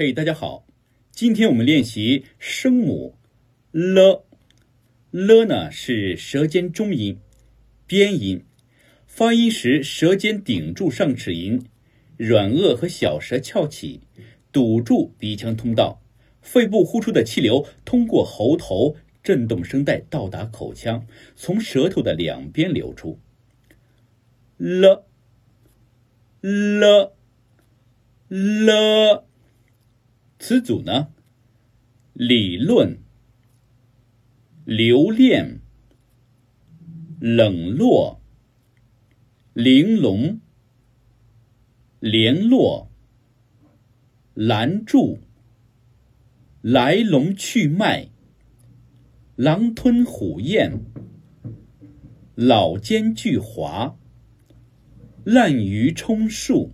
嘿，大家好，今天我们练习声母 l。了呢是舌尖中音，边音，发音时舌尖顶住上齿龈，软腭和小舌翘起，堵住鼻腔通道，肺部呼出的气流通过喉头震动声带到达口腔，从舌头的两边流出。了了了，词组呢？理论。留恋、冷落、玲珑、联络、拦住、来龙去脉、狼吞虎咽、老奸巨猾、滥竽充数。